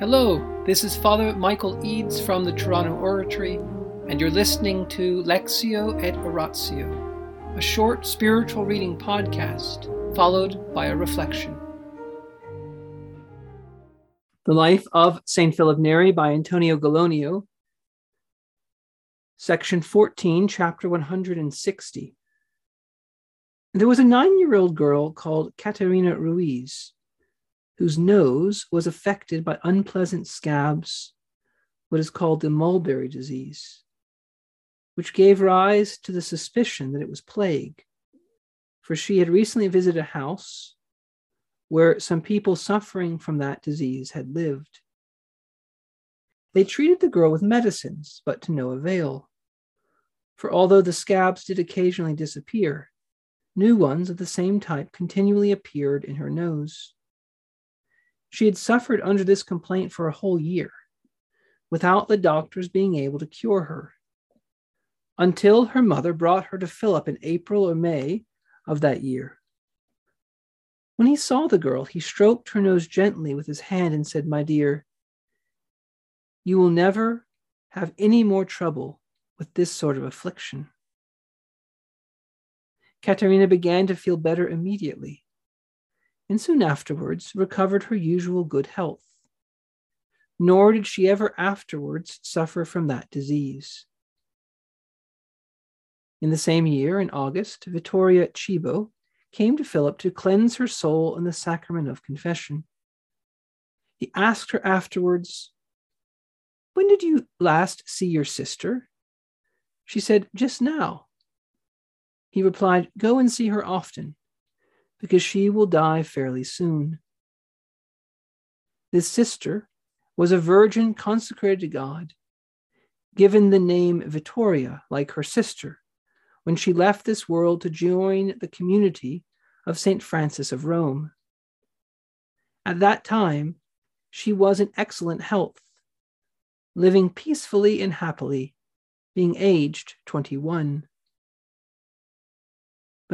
Hello, this is Father Michael Eads from the Toronto Oratory, and you're listening to Lectio et Oratio, a short spiritual reading podcast followed by a reflection. The Life of St. Philip Neri by Antonio Gallonio, section 14, chapter 160. There was a nine year old girl called Caterina Ruiz whose nose was affected by unpleasant scabs, what is called the mulberry disease, which gave rise to the suspicion that it was plague. For she had recently visited a house where some people suffering from that disease had lived. They treated the girl with medicines, but to no avail. For although the scabs did occasionally disappear, new ones of the same type continually appeared in her nose. She had suffered under this complaint for a whole year, without the doctors being able to cure her, until her mother brought her to Philip in April or May of that year. When he saw the girl, he stroked her nose gently with his hand and said, My dear, you will never have any more trouble with this sort of affliction. Caterina began to feel better immediately and soon afterwards recovered her usual good health. Nor did she ever afterwards suffer from that disease. In the same year, in August, Vittoria Cibo came to Philip to cleanse her soul in the sacrament of confession. He asked her afterwards, When did you last see your sister? She said, Just now. He replied, Go and see her often because she will die fairly soon. This sister was a virgin consecrated to God, given the name Vittoria, like her sister, when she left this world to join the community of St. Francis of Rome. At that time, she was in excellent health, living peacefully and happily, being aged 21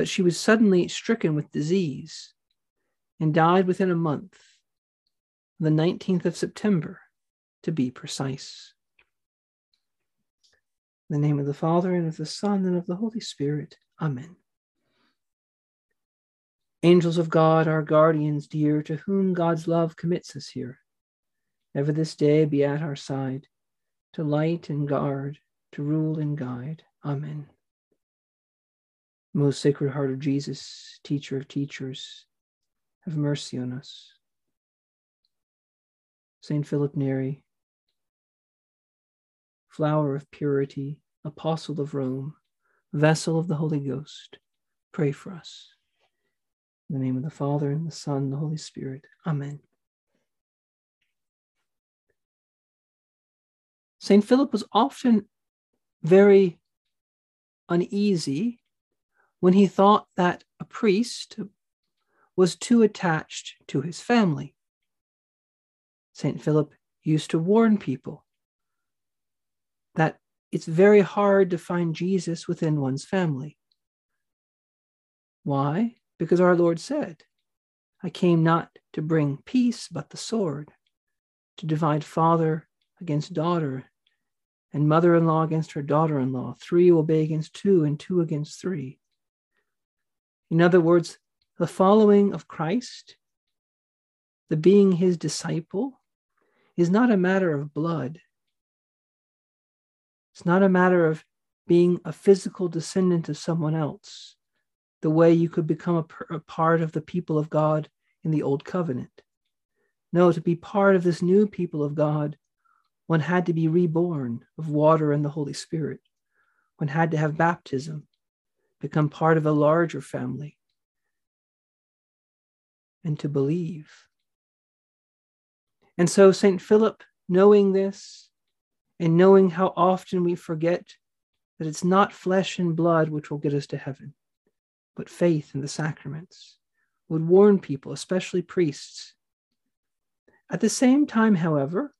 but she was suddenly stricken with disease and died within a month, the 19th of September, to be precise. In the name of the Father, and of the Son, and of the Holy Spirit. Amen. Angels of God, our guardians dear, to whom God's love commits us here, ever this day be at our side, to light and guard, to rule and guide. Amen. Most Sacred Heart of Jesus, Teacher of teachers, have mercy on us. Saint Philip Neri, flower of purity, apostle of Rome, vessel of the Holy Ghost, pray for us. In the name of the Father, and the Son, and the Holy Spirit. Amen. St. Philip was often very uneasy when he thought that a priest was too attached to his family. St. Philip used to warn people that it's very hard to find Jesus within one's family. Why? Because our Lord said, I came not to bring peace, but the sword, to divide father against daughter, and mother in law against her daughter in law. Three will be against two, and two against three. In other words, the following of Christ, the being his disciple, is not a matter of blood. It's not a matter of being a physical descendant of someone else, the way you could become a, a part of the people of God in the Old Covenant. No, to be part of this new people of God, one had to be reborn of water and the Holy Spirit. One had to have baptism become part of a larger family, and to believe. And so, St. Philip, knowing this and knowing how often we forget that it's not flesh and blood which will get us to heaven, but faith in the sacraments, would warn people, especially priests. At the same time, however,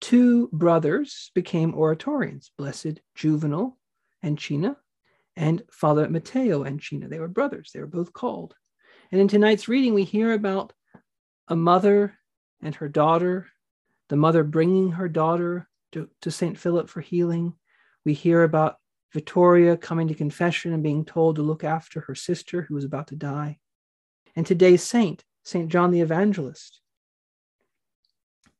two brothers became oratorians, Blessed Juvenal Ancina and Father Matteo Ancina. They were brothers, they were both called. And in tonight's reading, we hear about a mother and her daughter, the mother bringing her daughter to, to St. Philip for healing. We hear about Victoria coming to confession and being told to look after her sister who was about to die. And today's saint, St. John the Evangelist,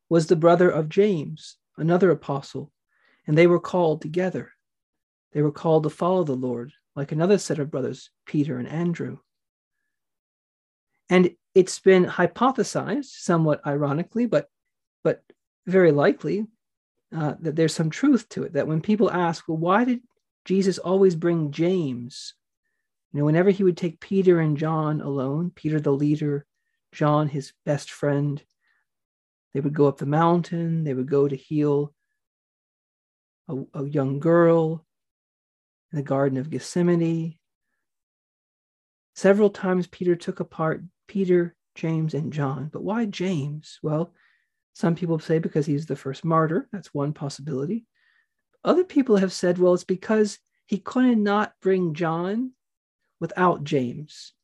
was the brother of James, another apostle, and they were called together. They were called to follow the Lord, like another set of brothers, Peter and Andrew. And it's been hypothesized, somewhat ironically, but but very likely, uh, that there's some truth to it. That when people ask, well, why did Jesus always bring James? You know, whenever he would take Peter and John alone, Peter the leader, John his best friend, they would go up the mountain. They would go to heal a, a young girl the Garden of Gethsemane. Several times Peter took apart Peter, James, and John. But why James? Well, some people say because he's the first martyr. That's one possibility. Other people have said, well, it's because he couldn't not bring John without James.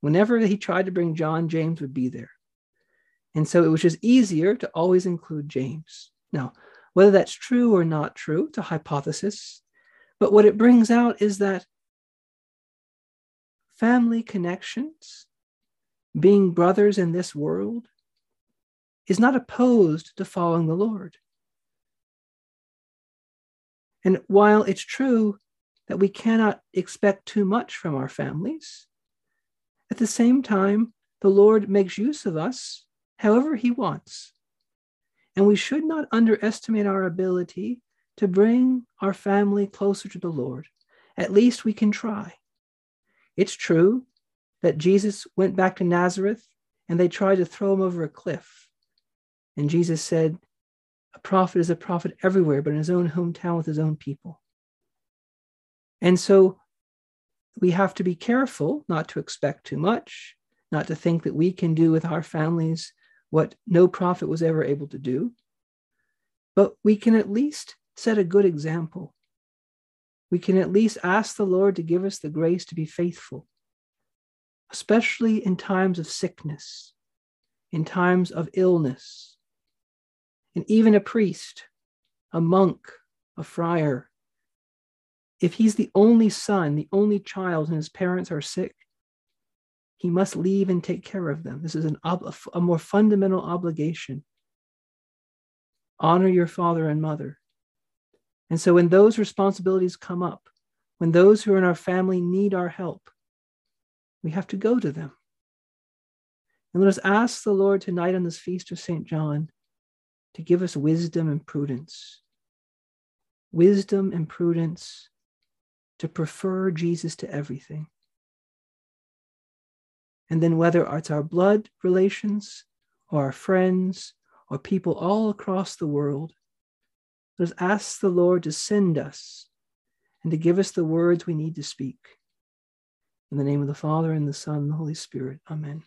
Whenever he tried to bring John, James would be there. And so it was just easier to always include James. Now, whether that's true or not true, it's a hypothesis. But what it brings out is that family connections being brothers in this world is not opposed to following the Lord. And while it's true that we cannot expect too much from our families, at the same time, the Lord makes use of us however He wants. And we should not underestimate our ability to bring our family closer to the Lord. At least we can try. It's true that Jesus went back to Nazareth and they tried to throw him over a cliff. And Jesus said, A prophet is a prophet everywhere, but in his own hometown with his own people. And so we have to be careful not to expect too much, not to think that we can do with our families what no prophet was ever able to do. But we can at least set a good example. We can at least ask the Lord to give us the grace to be faithful especially in times of sickness, in times of illness. And even a priest, a monk, a friar, if he's the only son, the only child, and his parents are sick, he must leave and take care of them. This is an ob- a more fundamental obligation. Honor your father and mother. And so, when those responsibilities come up, when those who are in our family need our help, we have to go to them. And let us ask the Lord tonight on this feast of St. John to give us wisdom and prudence. Wisdom and prudence to prefer Jesus to everything. And then, whether it's our blood relations or our friends or people all across the world, let us ask the Lord to send us and to give us the words we need to speak. In the name of the Father, and the Son, and the Holy Spirit. Amen.